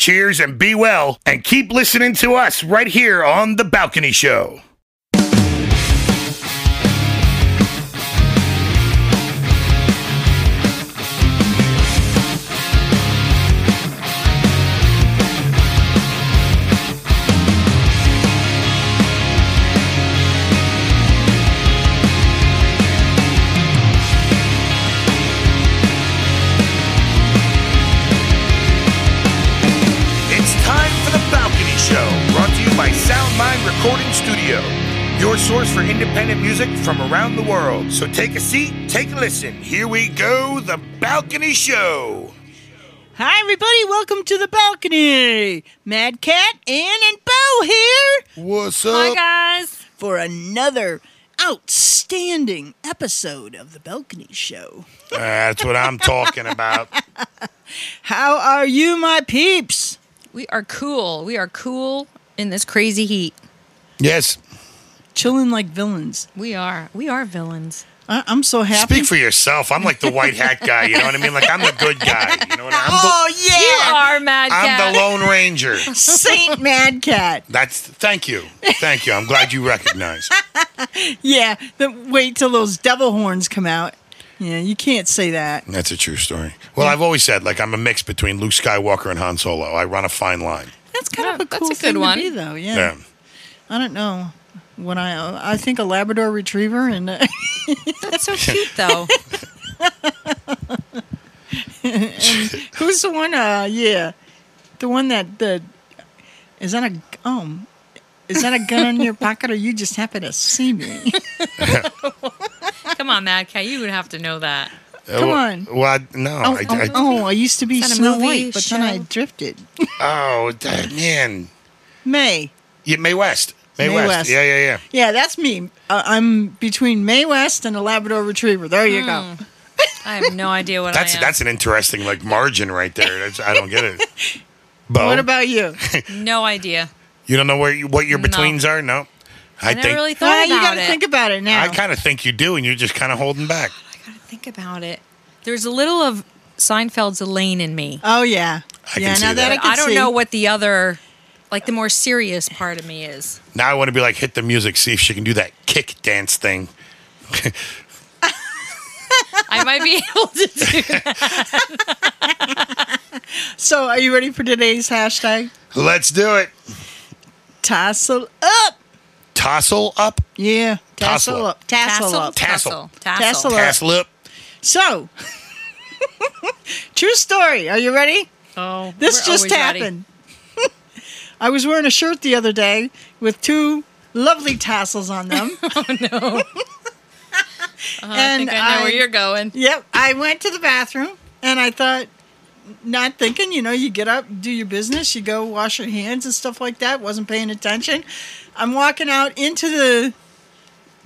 Cheers and be well, and keep listening to us right here on The Balcony Show. Your source for independent music from around the world. So take a seat, take a listen. Here we go, The Balcony Show. Hi, everybody. Welcome to the balcony. Mad Cat, Ann, and Bo here What's up? Hi guys. for another outstanding episode of the Balcony Show. That's what I'm talking about. How are you, my peeps? We are cool. We are cool in this crazy heat. Yes, Chilling like villains. We are. We are villains. I- I'm so happy. speak for yourself. I'm like the white hat guy. You know what I mean? Like I'm the good guy. You know what I mean? oh You yeah, are mad I'm cat. the, I'm the Lone Ranger. Saint Mad Cat. That's thank you, thank you. I'm glad you recognize. Yeah, the, wait till those devil horns come out. Yeah, you can't say that. That's a true story. Well, I've always said like I'm a mix between Luke Skywalker and Han Solo. I run a fine line. That's kind Yeah, of a that's cool a good thing one. to be, though. Yeah. Yeah. I don't know. When I I think a Labrador Retriever and uh, That's so cute though. Who's the one? Uh, yeah, the one that the is that a um is that a gun in your pocket or you just happen to see me? Come on, mad cat. You would have to know that. Come Uh, on. Well, I- no. Oh, I, oh, I, oh, I used to be Is Snow White, but then I drifted. oh, that, man. May, Yeah, Mae West. May, Mae West. West. Yeah, yeah, yeah. yeah, that's me. Uh, I'm between Mae West and a Labrador Retriever. There you go. I have no idea what That's I am. that's an interesting like margin right there. That's, I don't get it. Bo, What about you? no idea. you don't know where you, what your No. betweens are? No. I, I, never think really thought you about got to it. think about it now. I kind of think you do, and you're just kind of holding back. I gotta think about it. There's a little of Seinfeld's Elaine in me. oh yeah, I can yeah. see now that. that I, can I don't see. know what the other, like the more serious part of me is. Now I want to be like hit the music, see if she can do that kick dance thing. I might be able to do that. So, are you ready for today's hashtag? Let's do it. Tassel up. Tossle up, Yeah, Tassel tassel up. Tassel up. Tassel. Tassel. Tassel up. tassel up. So, true story. Are you ready? Oh, This we're just happened. ready. I was wearing a shirt the other day with two lovely tassels on them. Oh no. Uh, I And think I know I- where you're going. yep. I went to the bathroom and I thought, not thinking, you know, you get up, do your business, you go wash your hands and stuff like that. Wasn't paying attention. I'm walking out into the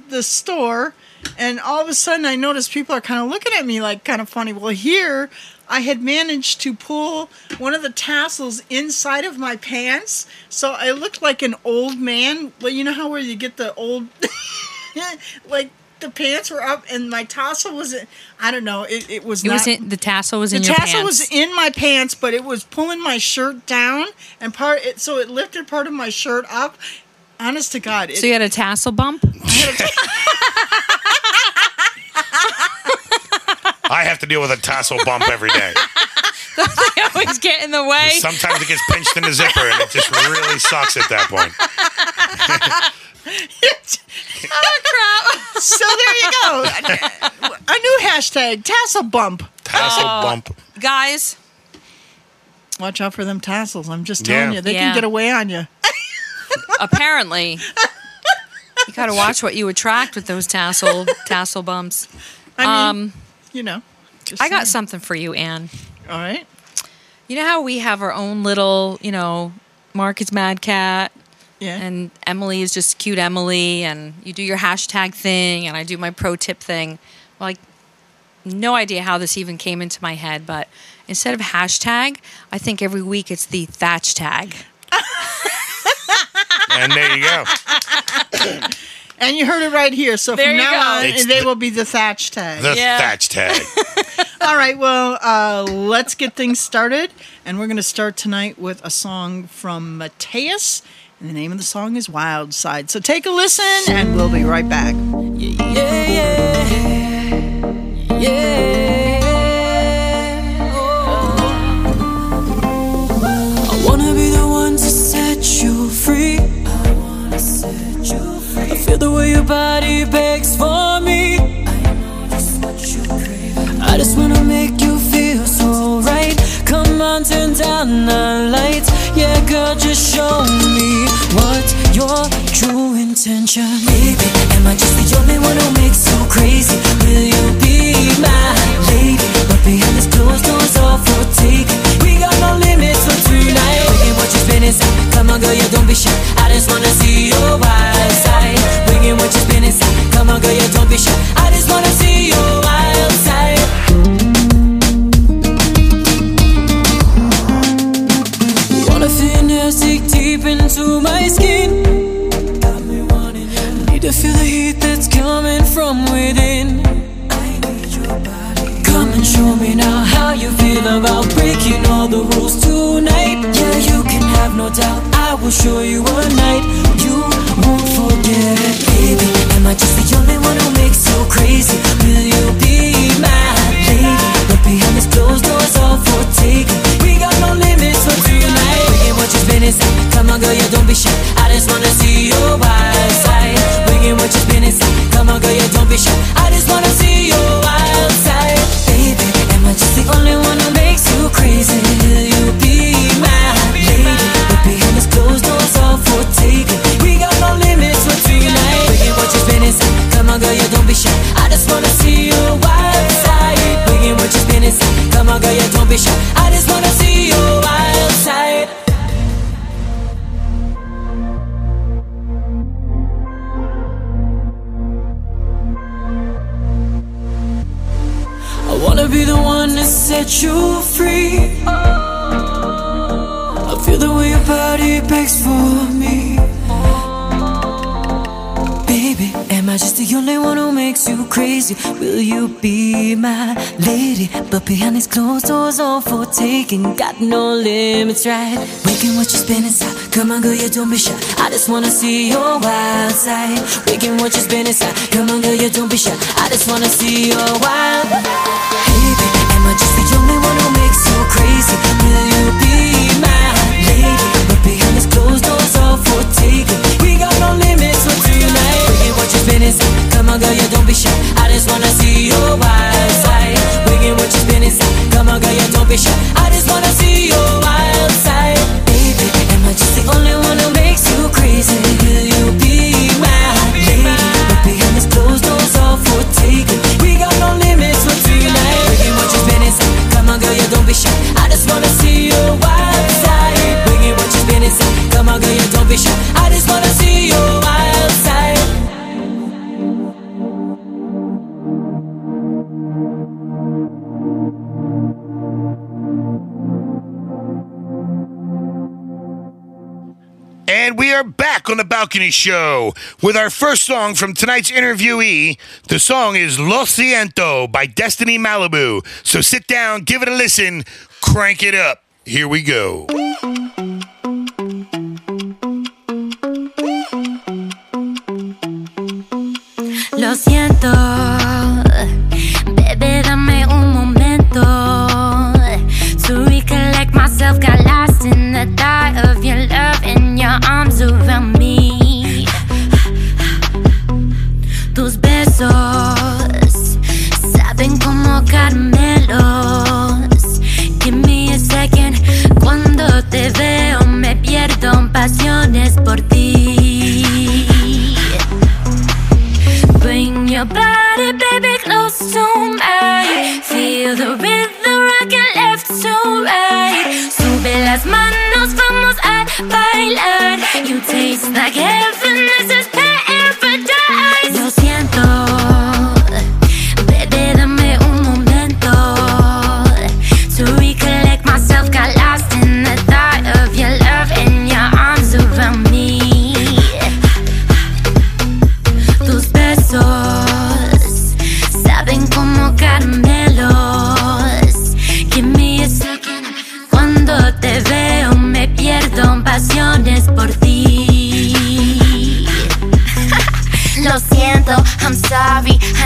the store and all of a sudden I notice people are kind of looking at me like kind of funny. Well, here I had managed to pull one of the tassels inside of my pants, so I looked like an old man. Well, you know how where you get the old, like the pants were up and my tassel was. I don't know. It, it was It not. was in, the tassel was in your pants. The tassel pants. was in my pants, but it was pulling my shirt down and part. It, so it lifted part of my shirt up. Honest to God, it, so you had a tassel bump. I have to deal with a tassel bump every day. they always get in the way. Sometimes it gets pinched in the zipper, and it just really sucks at that point. oh crap! so there you go. a new hashtag tassel bump. Tassel bump. Guys, Watch out for them tassels. I'm just telling Yeah. you, they Yeah. can get away on you. apparently, you got to watch what you attract with those tassel tassel bumps. I mean, Um, you know. just I got saying. something for you, Anne. All right. You know how we have our own little, you know, Mark is Mad Cat, Yeah. and Emily is just cute Emily, and you do your hashtag thing, and I do my pro tip thing. Well, like, no idea how this even came into my head, but instead of hashtag, I think every week it's the Thatch tag. And there you go. and you heard it right here. So There from you now go. on, It's they the- will be the thatch tag. The Yeah. thatch tag. All right. Well, uh, let's get things started. And we're going to start tonight with a song from Mateus. And the name of the song is Wild Side. So take a listen, and we'll be right back. Yeah, yeah, yeah. Feel the way your body begs for me. I just what you crave. I just wanna make you feel so right. Come on, turn down the lights. Yeah, girl, just show me what your true intention. Baby, am I just the only one who makes you crazy? Will you be my lady? But behind this closed doors, all for taking. We got no limits for tonight. Bringing what you've been inside. Come on, girl, you don't be shy. I just wanna see your wild on, girl, you don't be shy. I just wanna see your wild side. Wanna feel nasty deep into my skin. Got me wanting you. Need to feel the heat that's coming from within. I need your body. Come and show me now how you feel about breaking all the rules tonight. Yeah, you can have no doubt. I will show you a night you won't forget baby. Am I just the only one who makes you crazy? Will you be my lady? Behind these closed doors, all for taking. We got no limits for tonight. What you've been inside. Come on, girl, don't be shy. I just wanna see your wild side. What you've been inside. Come on, girl, don't be shy. I just wanna see your wild side. Baby, am I just the only one girl, you don't be shy. I just wanna see your wild side. Bringing what you've been inside. Come on, girl, you don't be shy. I just wanna see your wild side. I wanna be the one to set you free. I feel the way your body begs for the only one who makes you crazy? Will you be my lady? But behind these closed doors, all for taking, got no limits, right? Waking what you spin inside. Come on, girl, you don't be shy. I just wanna see your wild side. Waking what you spin inside. Come on, girl, you don't be shy. I just wanna see your wild. Baby, am I just the only one who makes you crazy? Will you be my lady? But behind these closed doors, all for taking. What you've been inside. Come on, girl, you don't be shy. I just wanna see your wild side. Bringing what you've been inside. Come on, girl, you don't be shy. I just wanna see your wild side. Baby, am I just the only one who makes you crazy? Will you be my lady? But behind these closed doors, all for taking. We got no limits for tonight. Bringing what you've been inside. Come on, girl, you don't be shy. I just wanna see your wild side. Bringing what you've been inside. Come on, girl, you don't be shy. I just wanna see your And we are back on the Balcony Show with our first song from tonight's interviewee. The song is Lo Siento by Destiny Malibu. So sit down, give it a listen, crank it up. Here we go. Lo siento, baby, dame un momento to recollect myself. Got lost in the thought por ti. Bring your body, baby, close to mine. Feel the rhythm, rocking left to right. Sube las manos, vamos a bailar. You taste like heaven, this is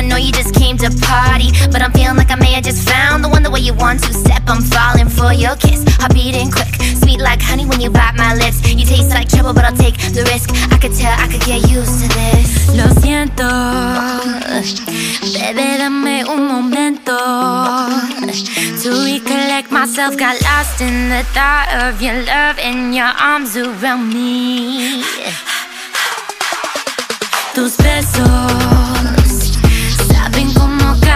know you just came to party, but I'm feeling like I may have just found the one the way you want to step. I'm falling for your kiss, heart beating quick, sweet like honey when you bite my lips. You taste like trouble, but I'll take the risk. I could tell I could get used to this. Lo siento, bebé, dame un momento to recollect myself. Got lost in the thought of your love and your arms around me. Tus besos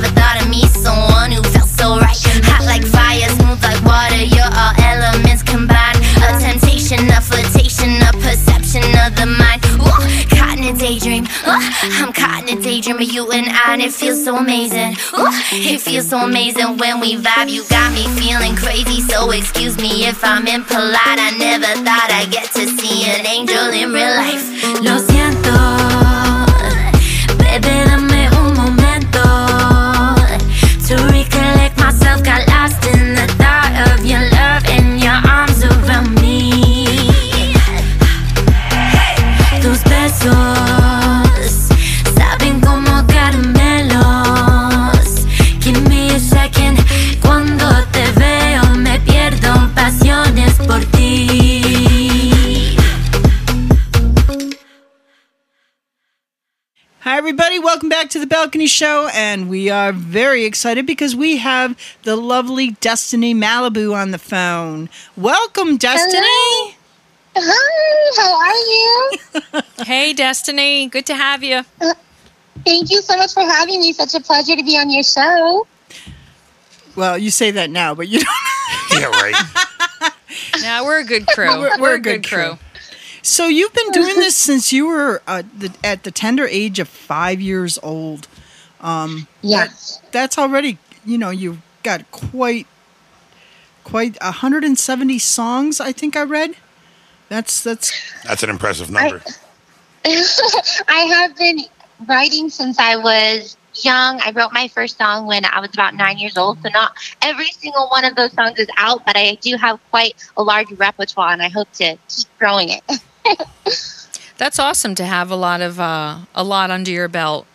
never thought of me someone who felt so right. Hot like fire, smooth like water. You're all elements combined. A temptation, a flirtation, a perception of the mind. Ooh, caught in a daydream. Ooh, I'm caught in a daydream of you and I, and it feels so amazing. Ooh, it feels so amazing when we vibe. You got me feeling crazy, so excuse me if I'm impolite. I never thought I'd get to see an angel in real life. Lo siento, bebé, dame back to the Balcony Show. And we are very excited because we have the lovely Destiny Malibu on the phone. Welcome, Destiny. Hello. Hi, how are you? Hey, Destiny. Good to have you. Uh, thank you so much for having me. Such a pleasure to be on your show. Well, you say that now, but you don't. Yeah, right. Yeah, we're a good crew. We're- we're a good crew. So you've been doing this since you were uh, the, at the tender age of five years old. Yes. That's already, you know, you've got quite, quite 170 songs. I think I read. That's that's That's an impressive number. I have been writing since I was young. I wrote my first song when I was about nine years old. So not every single one of those songs is out, but I do have quite a large repertoire and I hope to keep growing it. That's awesome to have a lot of uh, a lot under your belt.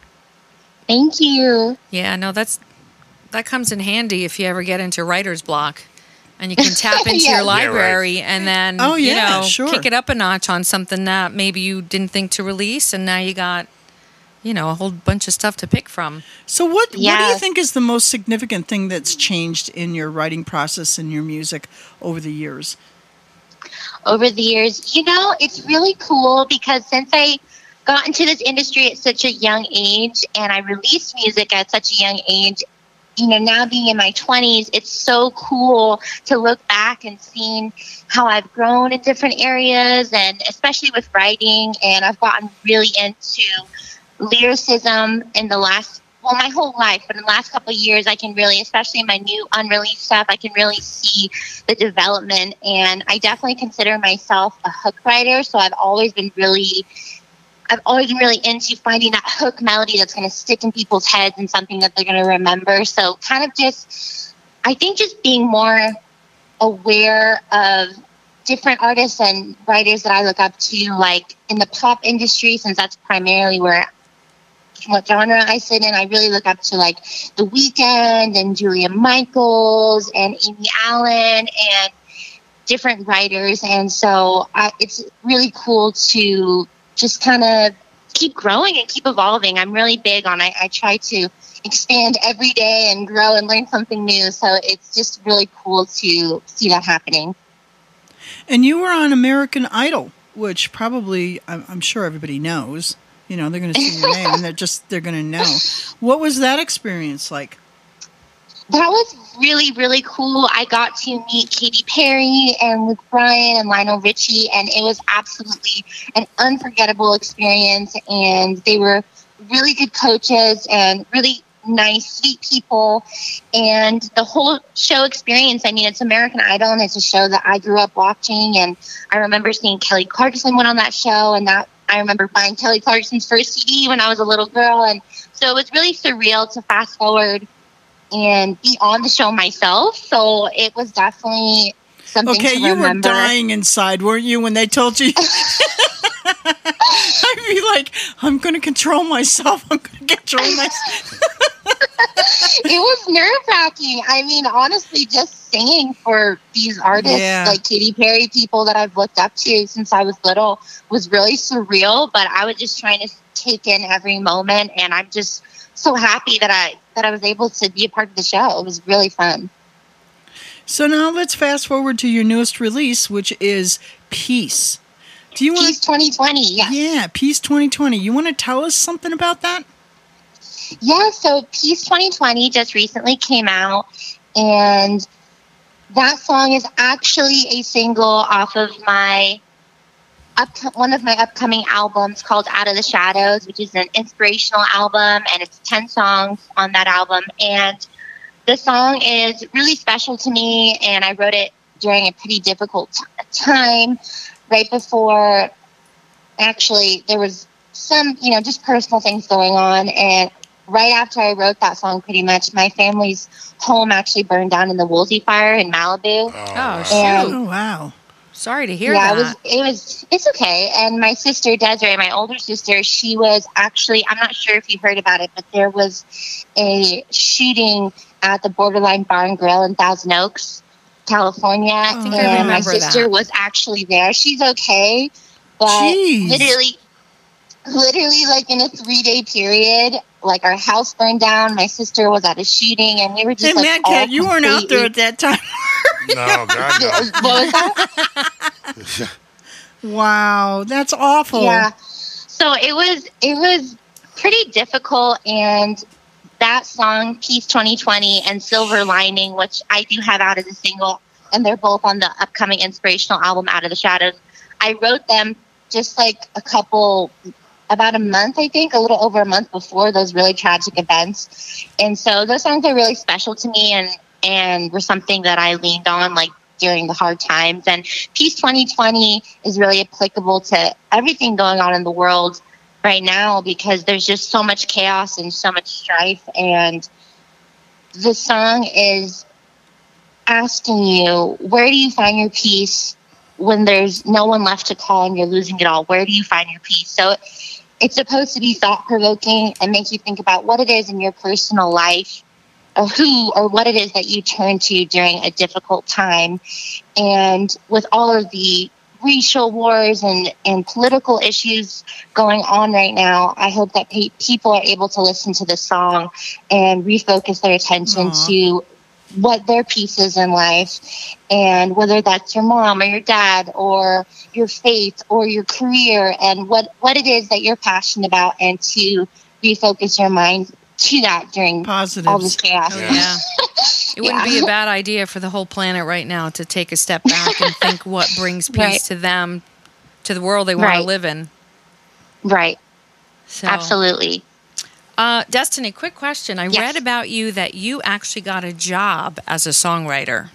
Thank you. Yeah, no, that's that comes in handy if you ever get into writer's block. And you can tap into Yeah. your Yeah, right. library and then Oh, you know sure. kick it up a notch on something that maybe you didn't think to release and now you got you know a whole bunch of stuff to pick from. so. What what do you think is the most significant thing that's changed in your writing process and your music over the years? Over the years. You know, it's really cool because since I got into this industry at such a young age and I released music at such a young age, you know, now being in my 20s, it's so cool to look back and seeing how I've grown in different areas and especially with writing. And I've gotten really into lyricism in the last well my whole life but in the last couple years i can really especially in my new unreleased stuff i can really see the development and i definitely consider myself a hook writer so i've always been really i've always been really into finding that hook melody that's going to stick in people's heads and something that they're going to remember so kind of just i think just being more aware of different artists and writers that i look up to like in the pop industry since that's primarily where what genre I sit in. I really look up to like The Weeknd and Julia Michaels and Amy Allen and different writers, and so I, it's really cool to just kind of keep growing and keep evolving. I'm really big on I, I try to expand every day and grow and learn something new. So it's just really cool to see that happening. And you were on American Idol, which probably I'm sure everybody knows. You know, they're going to see your name and they're just they're going to know. What was that experience like? That was really, really cool. I got to meet Katy Perry and Luke Bryan and Lionel Richie, and it was absolutely an unforgettable experience. And they were really good coaches and really nice, sweet people. And the whole show experience I mean, it's American Idol, and it's a show that I grew up watching. And I remember seeing Kelly Clarkson went on that show, and that I remember buying Kelly Clarkson's first CD when I was a little girl. And so it was really surreal to fast forward and be on the show myself. So it was definitely something Okay, you were dying inside, weren't you, when they told you? I'd be like, I'm going to control myself. I'm going to control myself. it was nerve wracking. I mean, honestly, just singing for these artists Yeah. like Katy Perry, people that I've looked up to since I was little, was really surreal. But I was just trying to take in every moment, and I'm just so happy that I that I was able to be a part of the show. It was really fun. So now let's fast forward to your newest release, which is Peace. Do you want Peace 2020, yes. Yeah, Peace 2020. You want to tell us something about that? Yeah, so Peace 2020 just recently came out, and that song is actually a single off of my up one of my upcoming albums called Out of the Shadows, which is an inspirational album, and it's 10 songs on that album. And the song is really special to me, and I wrote it during a pretty difficult t- time right before actually there was some, you know, just personal things going on. And right after I wrote that song, pretty much, my family's home actually burned down in the Woolsey fire in Malibu. Oh, oh shoot. And Oh, wow. Sorry to hear yeah, that. it was it was it's okay. And my sister Desiree, my older sister, she was actually I'm not sure if you heard about it, but there was a shooting at the Borderline Bar and Grill in Thousand Oaks, California, oh, I and my sister that. was actually there. She's okay, but Jeez. literally, literally like in a three day period. Like our house burned down. My sister was at a shooting, and we were just Hey, like Mad all Cat, you weren't out there at that time. No, God, no. What was that? wow, that's awful. Yeah. So it was it was pretty difficult and that song Peace 2020 and Silver Lining which I do have out as a single and they're both on the upcoming inspirational album Out of the Shadows. I wrote them just like a couple about a month I think, a little over a month before those really tragic events. And so those songs are really special to me and and were something that I leaned on like during the hard times and Peace 2020 is really applicable to everything going on in the world right now because there's just so much chaos and so much strife. And the song is asking you, where do you find your peace when there's no one left to call and you're losing it all? Where do you find your peace? So it's supposed to be thought provoking and make you think about what it is in your personal life or who or what it is that you turn to during a difficult time. And with all of the racial wars and, and political issues going on right now, I hope that pe- people are able to listen to this song and refocus their attention Aw. to what their piece is in life and whether that's your mom or your dad or your faith or your career and what, what it is that you're passionate about and to refocus your mind to that during Positives. all this chaos. Yeah. yeah. It wouldn't be a bad idea for the whole planet right now to take a step back and think what brings peace Right. to them, to the world they want to live in. Right. So, Absolutely. Uh, Destiny, quick question. I Yes. read about you that you actually got a job as a songwriter.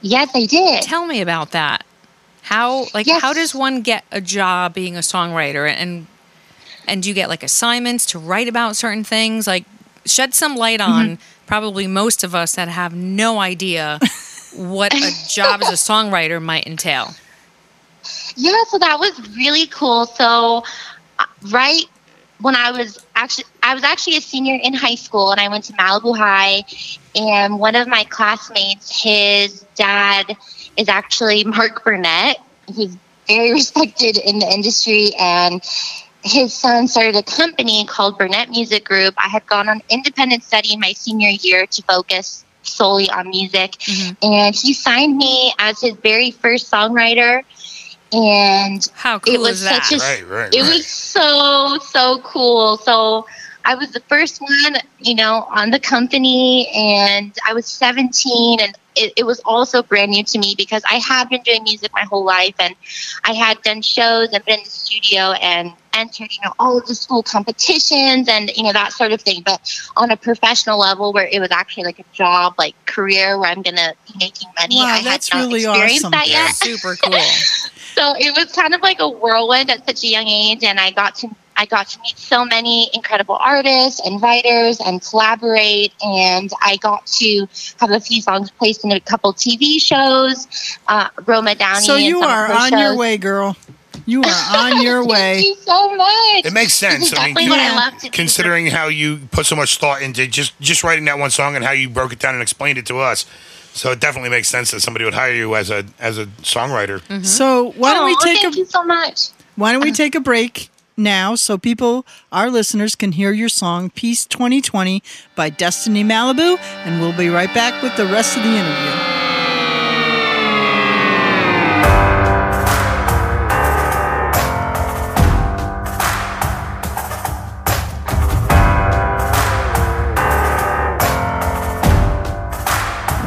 Yes, I did. Tell me about that. How like Yes. how does one get a job being a songwriter and and do you get like assignments to write about certain things? Like shed some light on Mm-hmm. probably most of us that have no idea what a job as a songwriter might entail. Yeah, so that was really cool. So, uh, right when I was actually, I was actually a senior in high school, and I went to Malibu High, and one of my classmates, his dad is actually Mark Burnett, who's very respected in the industry, and his son started a company called Burnett Music Group. I had gone on independent study in my senior year to focus solely on music, mm-hmm. and he signed me as his very first songwriter. And How cool it was is that? such a Right, right, it was so so cool so i was the first one you know on the company and i was 17 and it, it was also brand new to me because i had been doing music my whole life and i had done shows and been in the studio and entered you know all of the school competitions and you know that sort of thing but on a professional level where it was actually like a job like career where i'm gonna be making money Wow, i had not really experienced awesome. that Yeah, yet super cool. so it was kind of like a whirlwind at such a young age and i got to i got to meet so many incredible artists and writers and collaborate and i got to have a few songs placed in a couple tv shows uh, roma downey So you are her on your way, girl. You are on your thank way. you so much It makes sense. this I mean, definitely what i love to do. considering how you put so much thought into just just writing that one song and how you broke it down and explained it to us. So it definitely makes sense that somebody would hire you as a as a songwriter. Mm-hmm. So why don't we oh, take thank a you so much why don't we take a break now so people our listeners can hear your song Peace 2020 by Destiny Malibu and we'll be right back with the rest of the interview.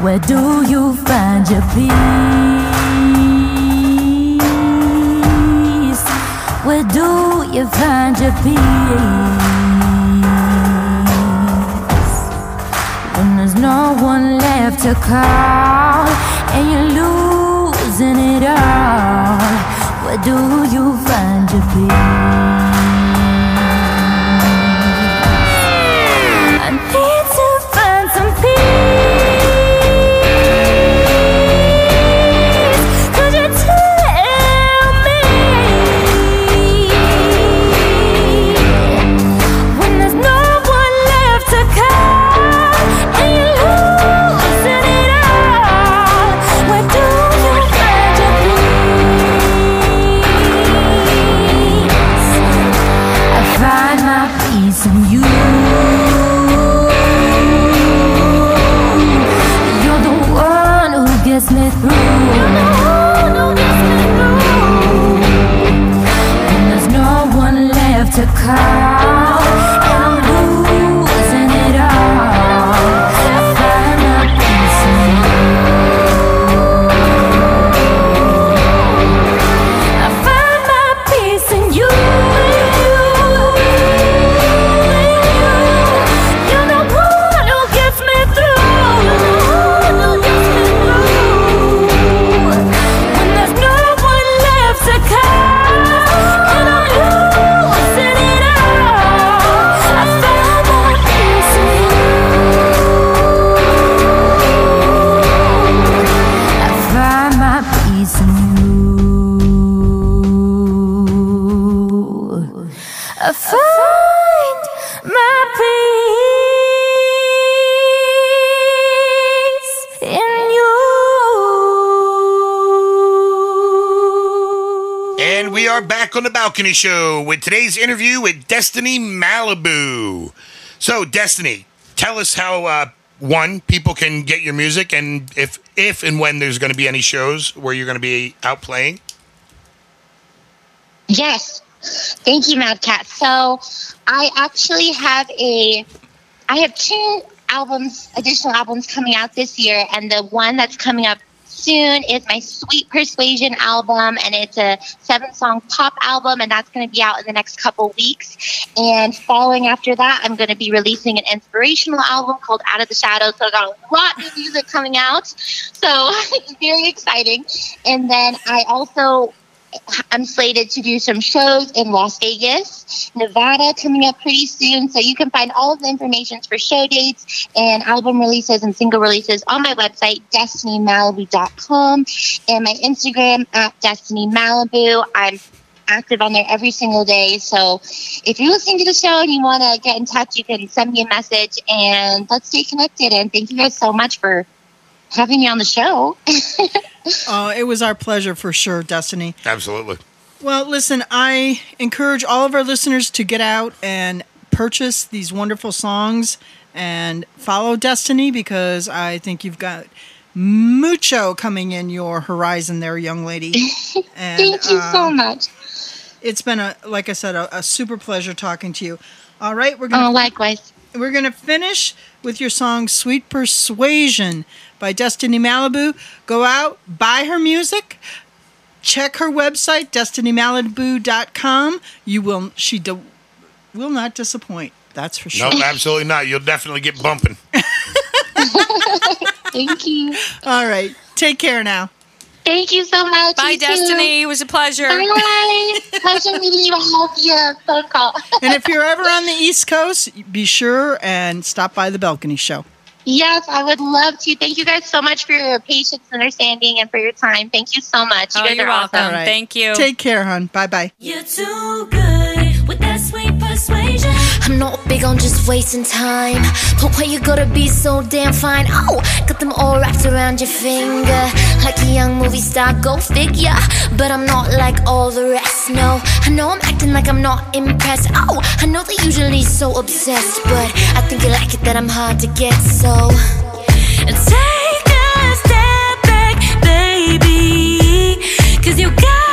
Where do you find your peace? Where do you find your peace? When there's no one left to call and you're losing it all. Where do you find your peace? Left on the balcony show with today's interview with Destiny Malibu. So, Destiny, tell us how uh, one people can get your music, and if if and when there's going to be any shows where you're going to be out playing. Yes. Thank you, Mad Cat. So I actually have a I have two albums, additional albums coming out this year, and the one that's coming up soon is my Sweet Persuasion album, and it's a seven song pop album, and that's going to be out in the next couple weeks. And following after that, I'm going to be releasing an inspirational album called Out of the Shadows. So I got a lot of music coming out, so it's very exciting. And then I also I'm slated to do some shows in Las Vegas, Nevada coming up pretty soon. So you can find all of the information for show dates and album releases and single releases on my website, destinymalibu.com, and my Instagram at Destiny Malibu. I'm active on there every single day. So if you're listening to the show and you want to get in touch, you can send me a message and let's stay connected. And thank you guys so much for having me on the show. Uh, it was our pleasure for sure, Destiny. Absolutely. Well, listen, I encourage all of our listeners to get out and purchase these wonderful songs and follow Destiny because I think you've got mucho coming in your horizon there, young lady. And, Thank you so uh, much. It's been a, like I said, a, a super pleasure talking to you. All right, we're gonna Oh, likewise. we're gonna finish with your song "Sweet Persuasion" by Destiny Malibu. Go out, buy her music, check her website destinymalibu.com. You will she do, will not disappoint. That's for sure. No, absolutely not. You'll definitely get bumping. Thank you. All right, take care now. Thank you so much. Bye, You too. Destiny. It was a pleasure. Bye. Pleasure meeting you. I hope you phone call. And if you're ever on the East Coast, be sure and stop by the Balcony Show. Yes, I would love to. Thank you guys so much for your patience, understanding, and for your time. Thank you so much. You Oh, guys you're are awesome. welcome. Thank you. Take care, hon. Bye bye. You're too good with that sweet persuasion. I'm not big on just wasting time. But why you gotta be so damn fine? Oh, got them all wrapped around your finger. Like a young movie star, go figure. But I'm not like all the rest, no. I know I'm acting like I'm not impressed. Oh, I know they're usually so obsessed. But I think you like it that I'm hard to get, so. Take a step back, baby. Cause you got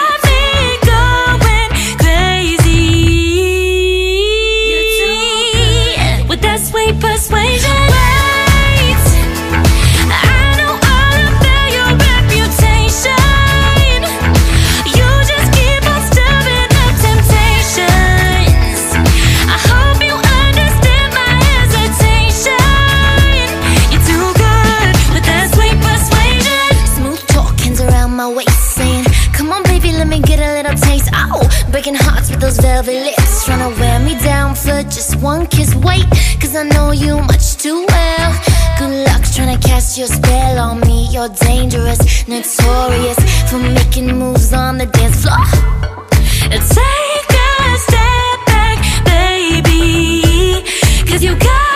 those velvet lips. Trying to wear me down for just one kiss. Wait, cause I know you much too well. Good luck trying to cast your spell on me. You're dangerous, notorious for making moves on the dance floor. Take a step back, baby. Cause you got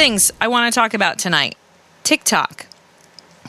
things I want to talk about tonight TikTok.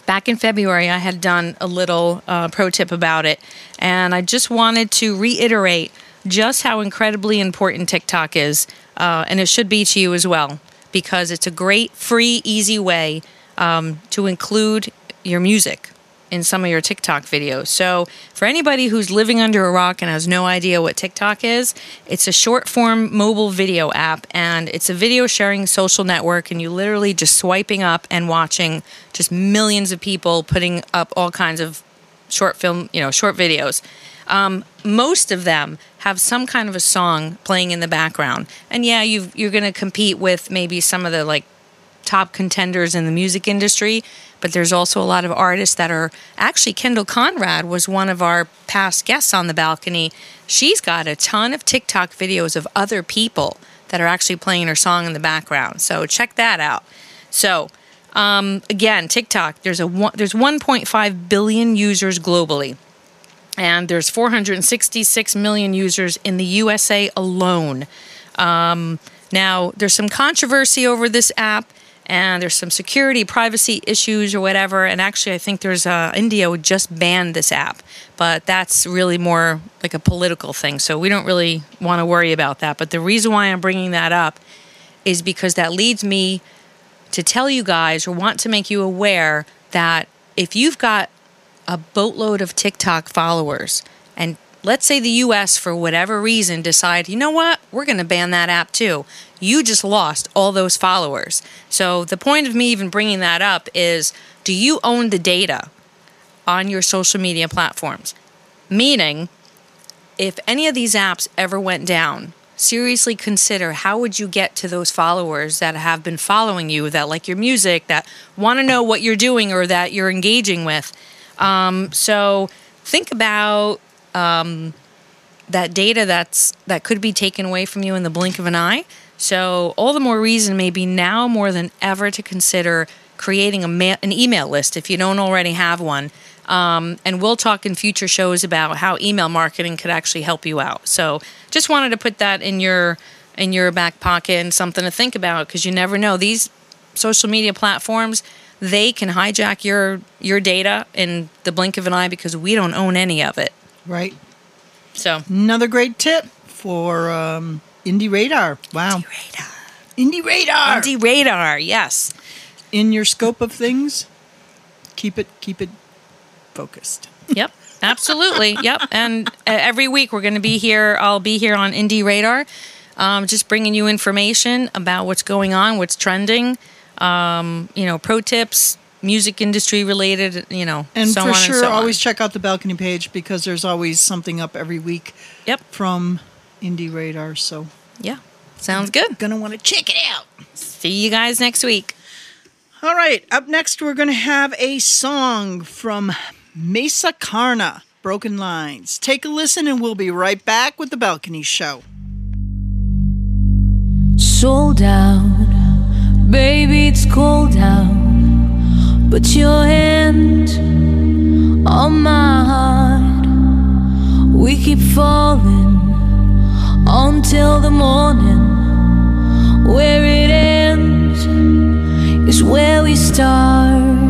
Back in February, I had done a little uh, pro tip about it, and I just wanted to reiterate just how incredibly important TikTok is, uh, and it should be to you as well, because it's a great, free, easy way um, to include your music in some of your TikTok videos. So, for anybody who's living under a rock and has no idea what TikTok is, it's a short form mobile video app and it's a video sharing social network. And you literally just swiping up and watching just millions of people putting up all kinds of short film, you know, short videos. Um, most of them have some kind of a song playing in the background. And yeah, you you're going to compete with maybe some of the like top contenders in the music industry, but there's also a lot of artists that are actually Kendall Conrad was one of our past guests on the balcony. She's got a ton of TikTok videos of other people that are actually playing her song in the background. So check that out. So, um, again, TikTok, there's a one, there's 1.5 billion users globally. And there's 466 million users in the USA alone. Um, now, there's some controversy over this app, and there's some security, privacy issues, or whatever. And actually, I think there's uh, India just banned this app, but that's really more like a political thing. So we don't really want to worry about that. But the reason why I'm bringing that up is because that leads me to tell you guys or want to make you aware that if you've got a boatload of TikTok followers and let's say the US for whatever reason decide, you know what, we're going to ban that app too. You just lost all those followers. So the point of me even bringing that up is do you own the data on your social media platforms? Meaning if any of these apps ever went down, seriously consider how would you get to those followers that have been following you that like your music that want to know what you're doing or that you're engaging with um, so think about um, that data that's that could be taken away from you in the blink of an eye so all the more reason maybe now more than ever to consider creating a ma- an email list if you don't already have one um, and we'll talk in future shows about how email marketing could actually help you out. So just wanted to put that in your in your back pocket and something to think about because you never know these social media platforms they can hijack your your data in the blink of an eye because we don't own any of it. Right. So Another great tip for um, Indie Radar. Wow. radar, Indie Radar. anti radar, yes. In your scope of things, keep it keep it focused. Yep, absolutely. Yep. And uh, every week we're going to be here. I'll be here on Indie Radar, um, just bringing you information about what's going on, what's trending, um, you know, pro tips, music industry related, you know, And so for on sure, and so on. always check out the balcony page because there's always something up every week Yep. from Indie Radar. So Yeah. Sounds good. gonna want to check it out. See you guys next week. All right, up next we're gonna have a song from Mesa Karna, Broken Lines. Take a listen, and we'll be right back with the Balcony Show. sold out. Baby, it's cold out. But your hand on my heart. We keep falling until the morning. Where it ends is where we start.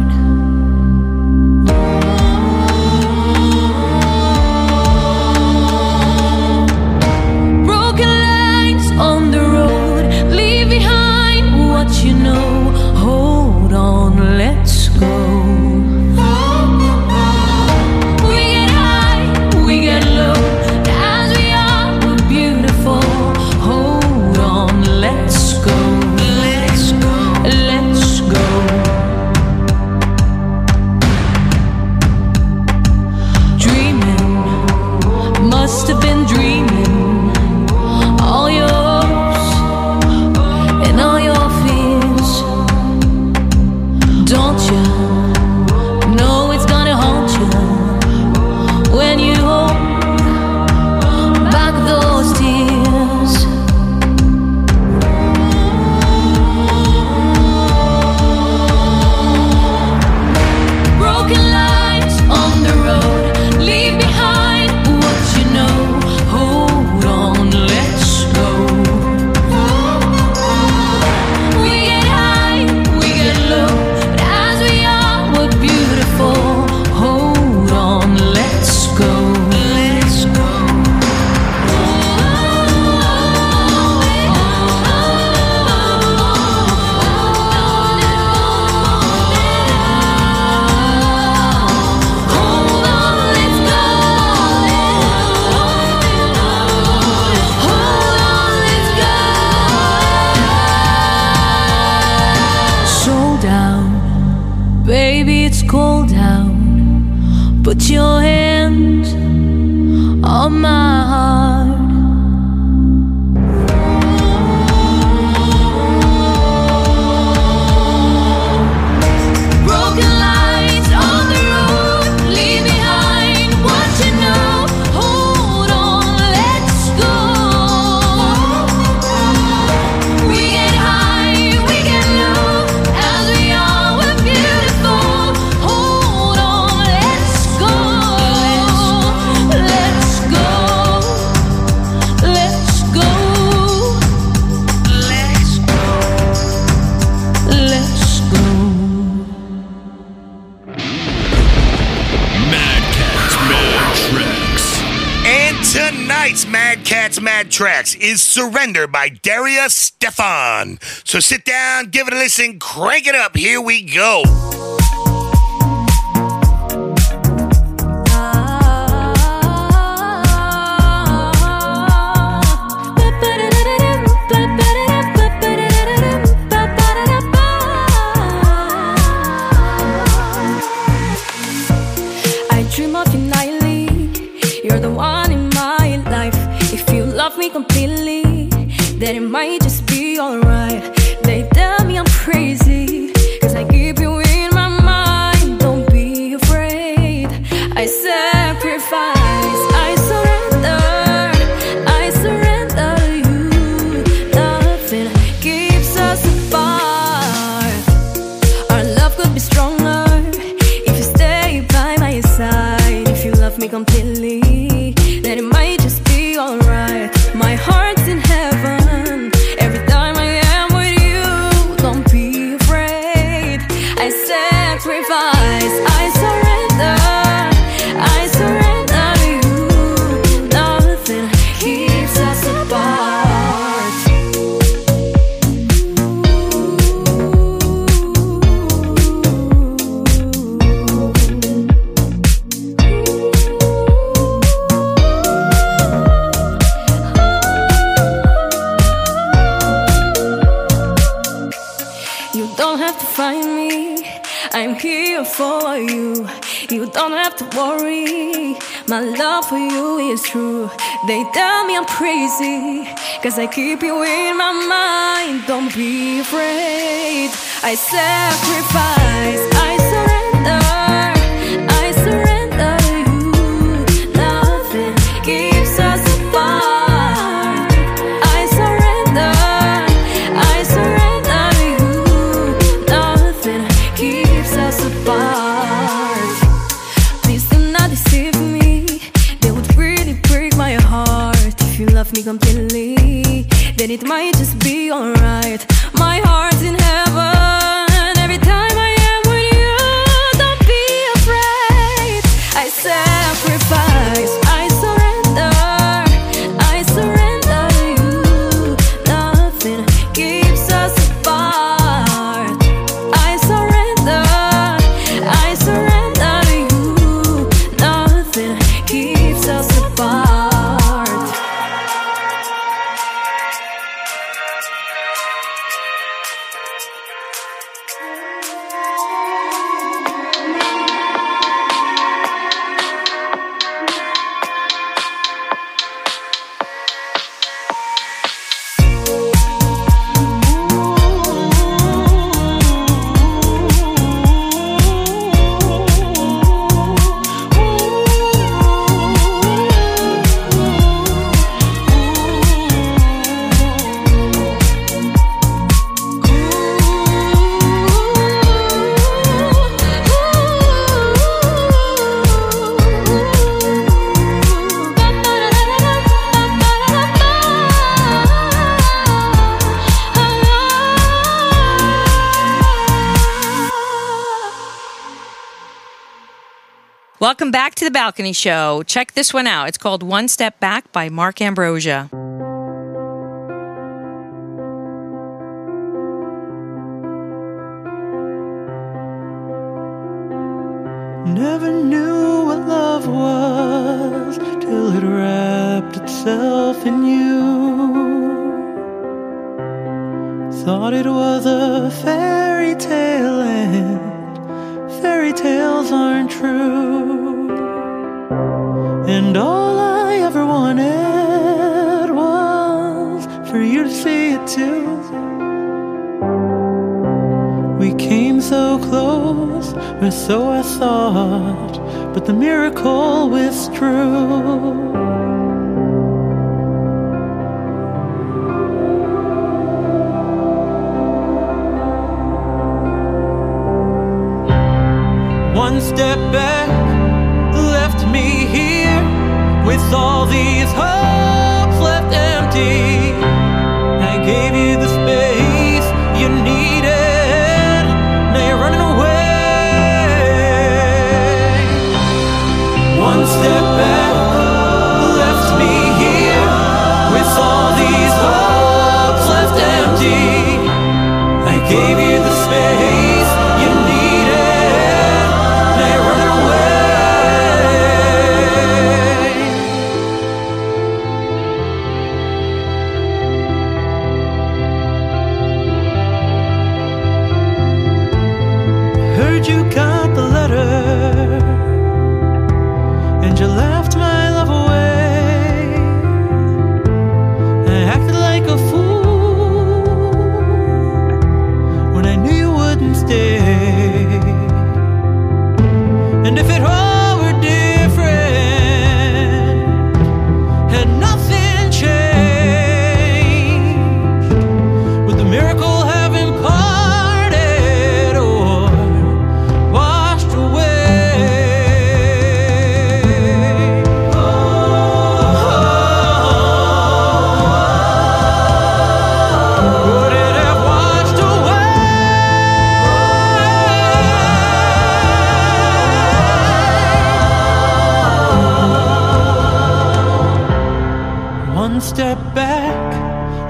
Tracks is Surrender by Daria Stefan. So sit down, give it a listen, crank it up. Here we go. Completely, that it might just be alright. They tell me I'm crazy, don't have to find me, I'm here for you. You don't have to worry, my love for you is true. They tell me I'm crazy, cause I keep you in my mind. Don't be afraid, I sacrifice, I me completely, then it might just be alright. Welcome back to the Balcony Show. Check this one out. It's called One Step Back by Mark Ambrosia. Never knew what love was till it wrapped itself in you. Thought it was a fairy tale, and fairy tales aren't true. And all I ever wanted was for you to see it too. We came so close, or so I thought, but the miracle withdrew. One step back all these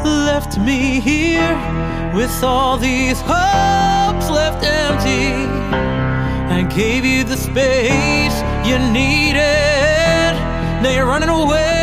left me here with all these hopes left empty. I gave you the space you needed. Now you're running away.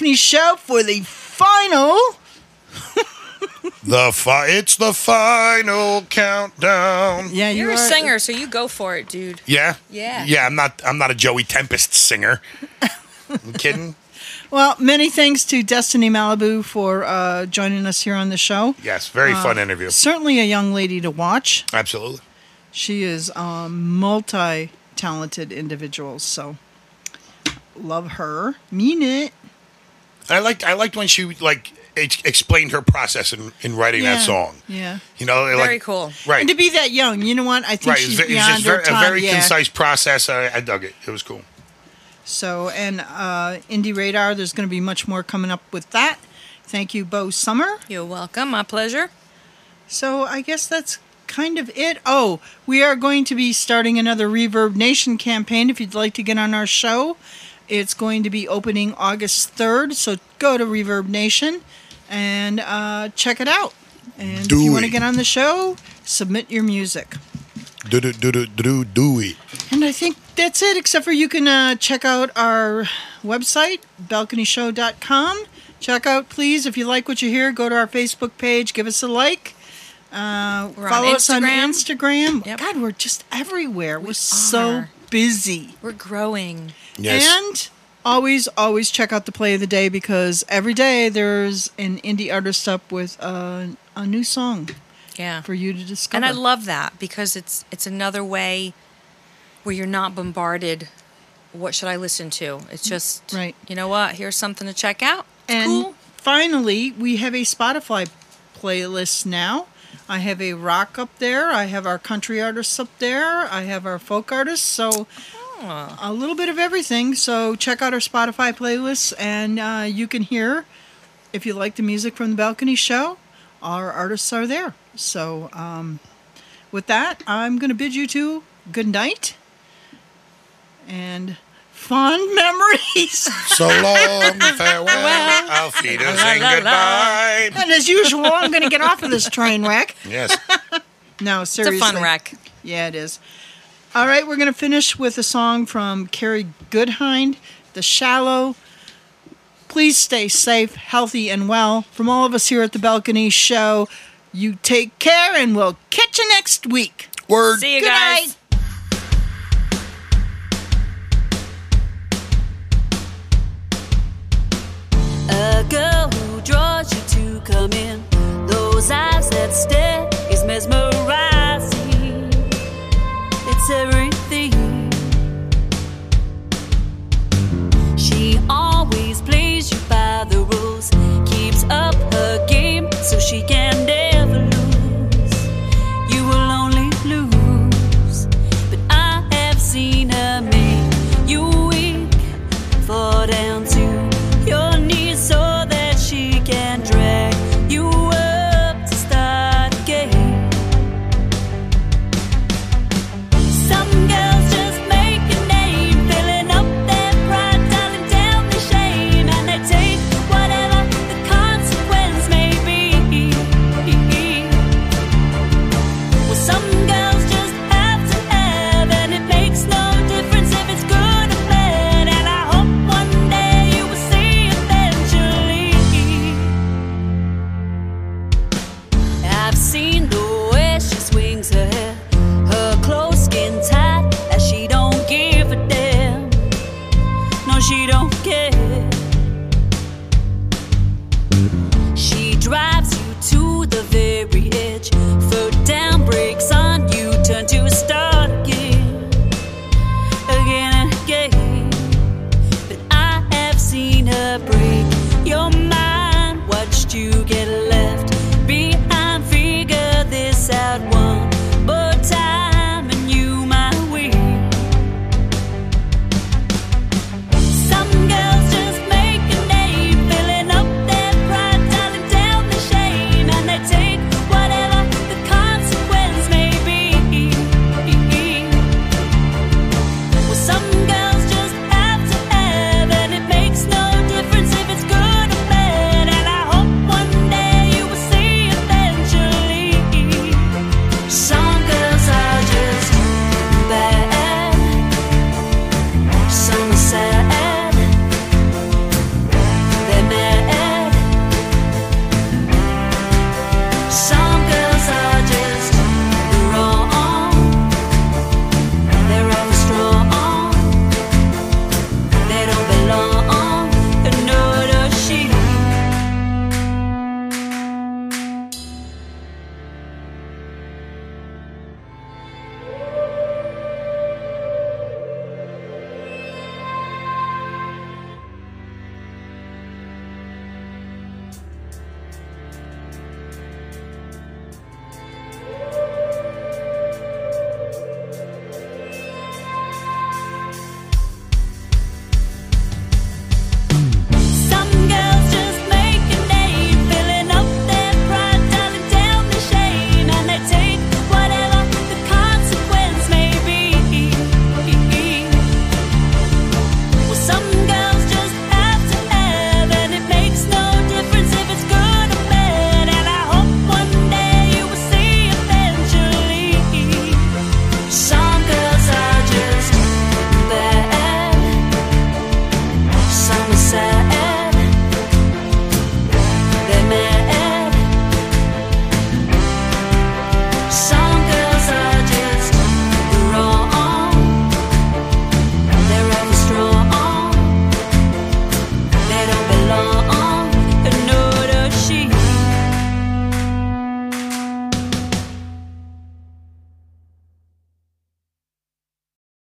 You're back on the balcony show for the final. The fi- it's the final countdown. Yeah, you You're a are- singer, so you go for it, dude. Yeah. Yeah. Yeah. I'm not. I'm not a Joey Tempest singer. You kidding? Well, many thanks to Destiny Malibu for uh, joining us here on the show. Yes. Very Uh, fun interview. Certainly a young lady to watch. Absolutely. She is um, multi talented individual, so love her. Mean it. I liked. I liked when she like explained her process in, in writing Yeah, that song. Yeah. You know, Very like, cool. Right. And to be that young, you know what? I think right. she's It was, ve- it was beyond just her very, time. a very yeah. concise process. I, I dug it. It was cool. So, and uh, Indie Radar, there's going to be much more coming up with that. Thank you, Bo Sommer. You're welcome. My pleasure. So, I guess that's kind of it. Oh, we are going to be starting another Reverb Nation campaign. If you'd like to get on our show, it's going to be opening August 3rd. So, go to Reverb Nation and uh, check it out. And Do if you want to get on the show, submit your music. Do do do do do do it. And I think that's it, except for you can uh, check out our website, balconyshow.com. Check out, please, if you like what you hear, go to our Facebook page, give us a like. Uh, We're on follow us on Instagram. Instagram. Yep. God, we're just everywhere. We're so are. Busy. We're growing. Yes. And always, always check out the play of the day because every day there's an indie artist up with a, a new song Yeah. for you to discover. And I love that because it's it's another way where you're not bombarded. What should I listen to? It's just Right. You know what? Here's something to check out. It's And cool. finally, we have a Spotify playlist now. I have a rock up there. I have our country artists up there. I have our folk artists. So Oh. a little bit of everything. So check out our Spotify playlists, and uh, you can hear if you like the music from the Balcony Show. Our artists are there. So um, with that, I'm going to bid you two good night and fond memories. So long, farewell. well, Auf Wiedersehen, La, la, la. goodbye. And as usual, I'm going to get off of this train wreck. Yes. No, It's seriously. a fun wreck. Yeah, it is. All right, we're going to finish with a song from Carrie Goodhind, The Shallow. Please stay safe, healthy, and well. From all of us here at the Balcony Show, you take care, and we'll catch you next week. Word. See you Good guys. night. A girl who draws you to come in. Those eyes that stare is mesmerizing.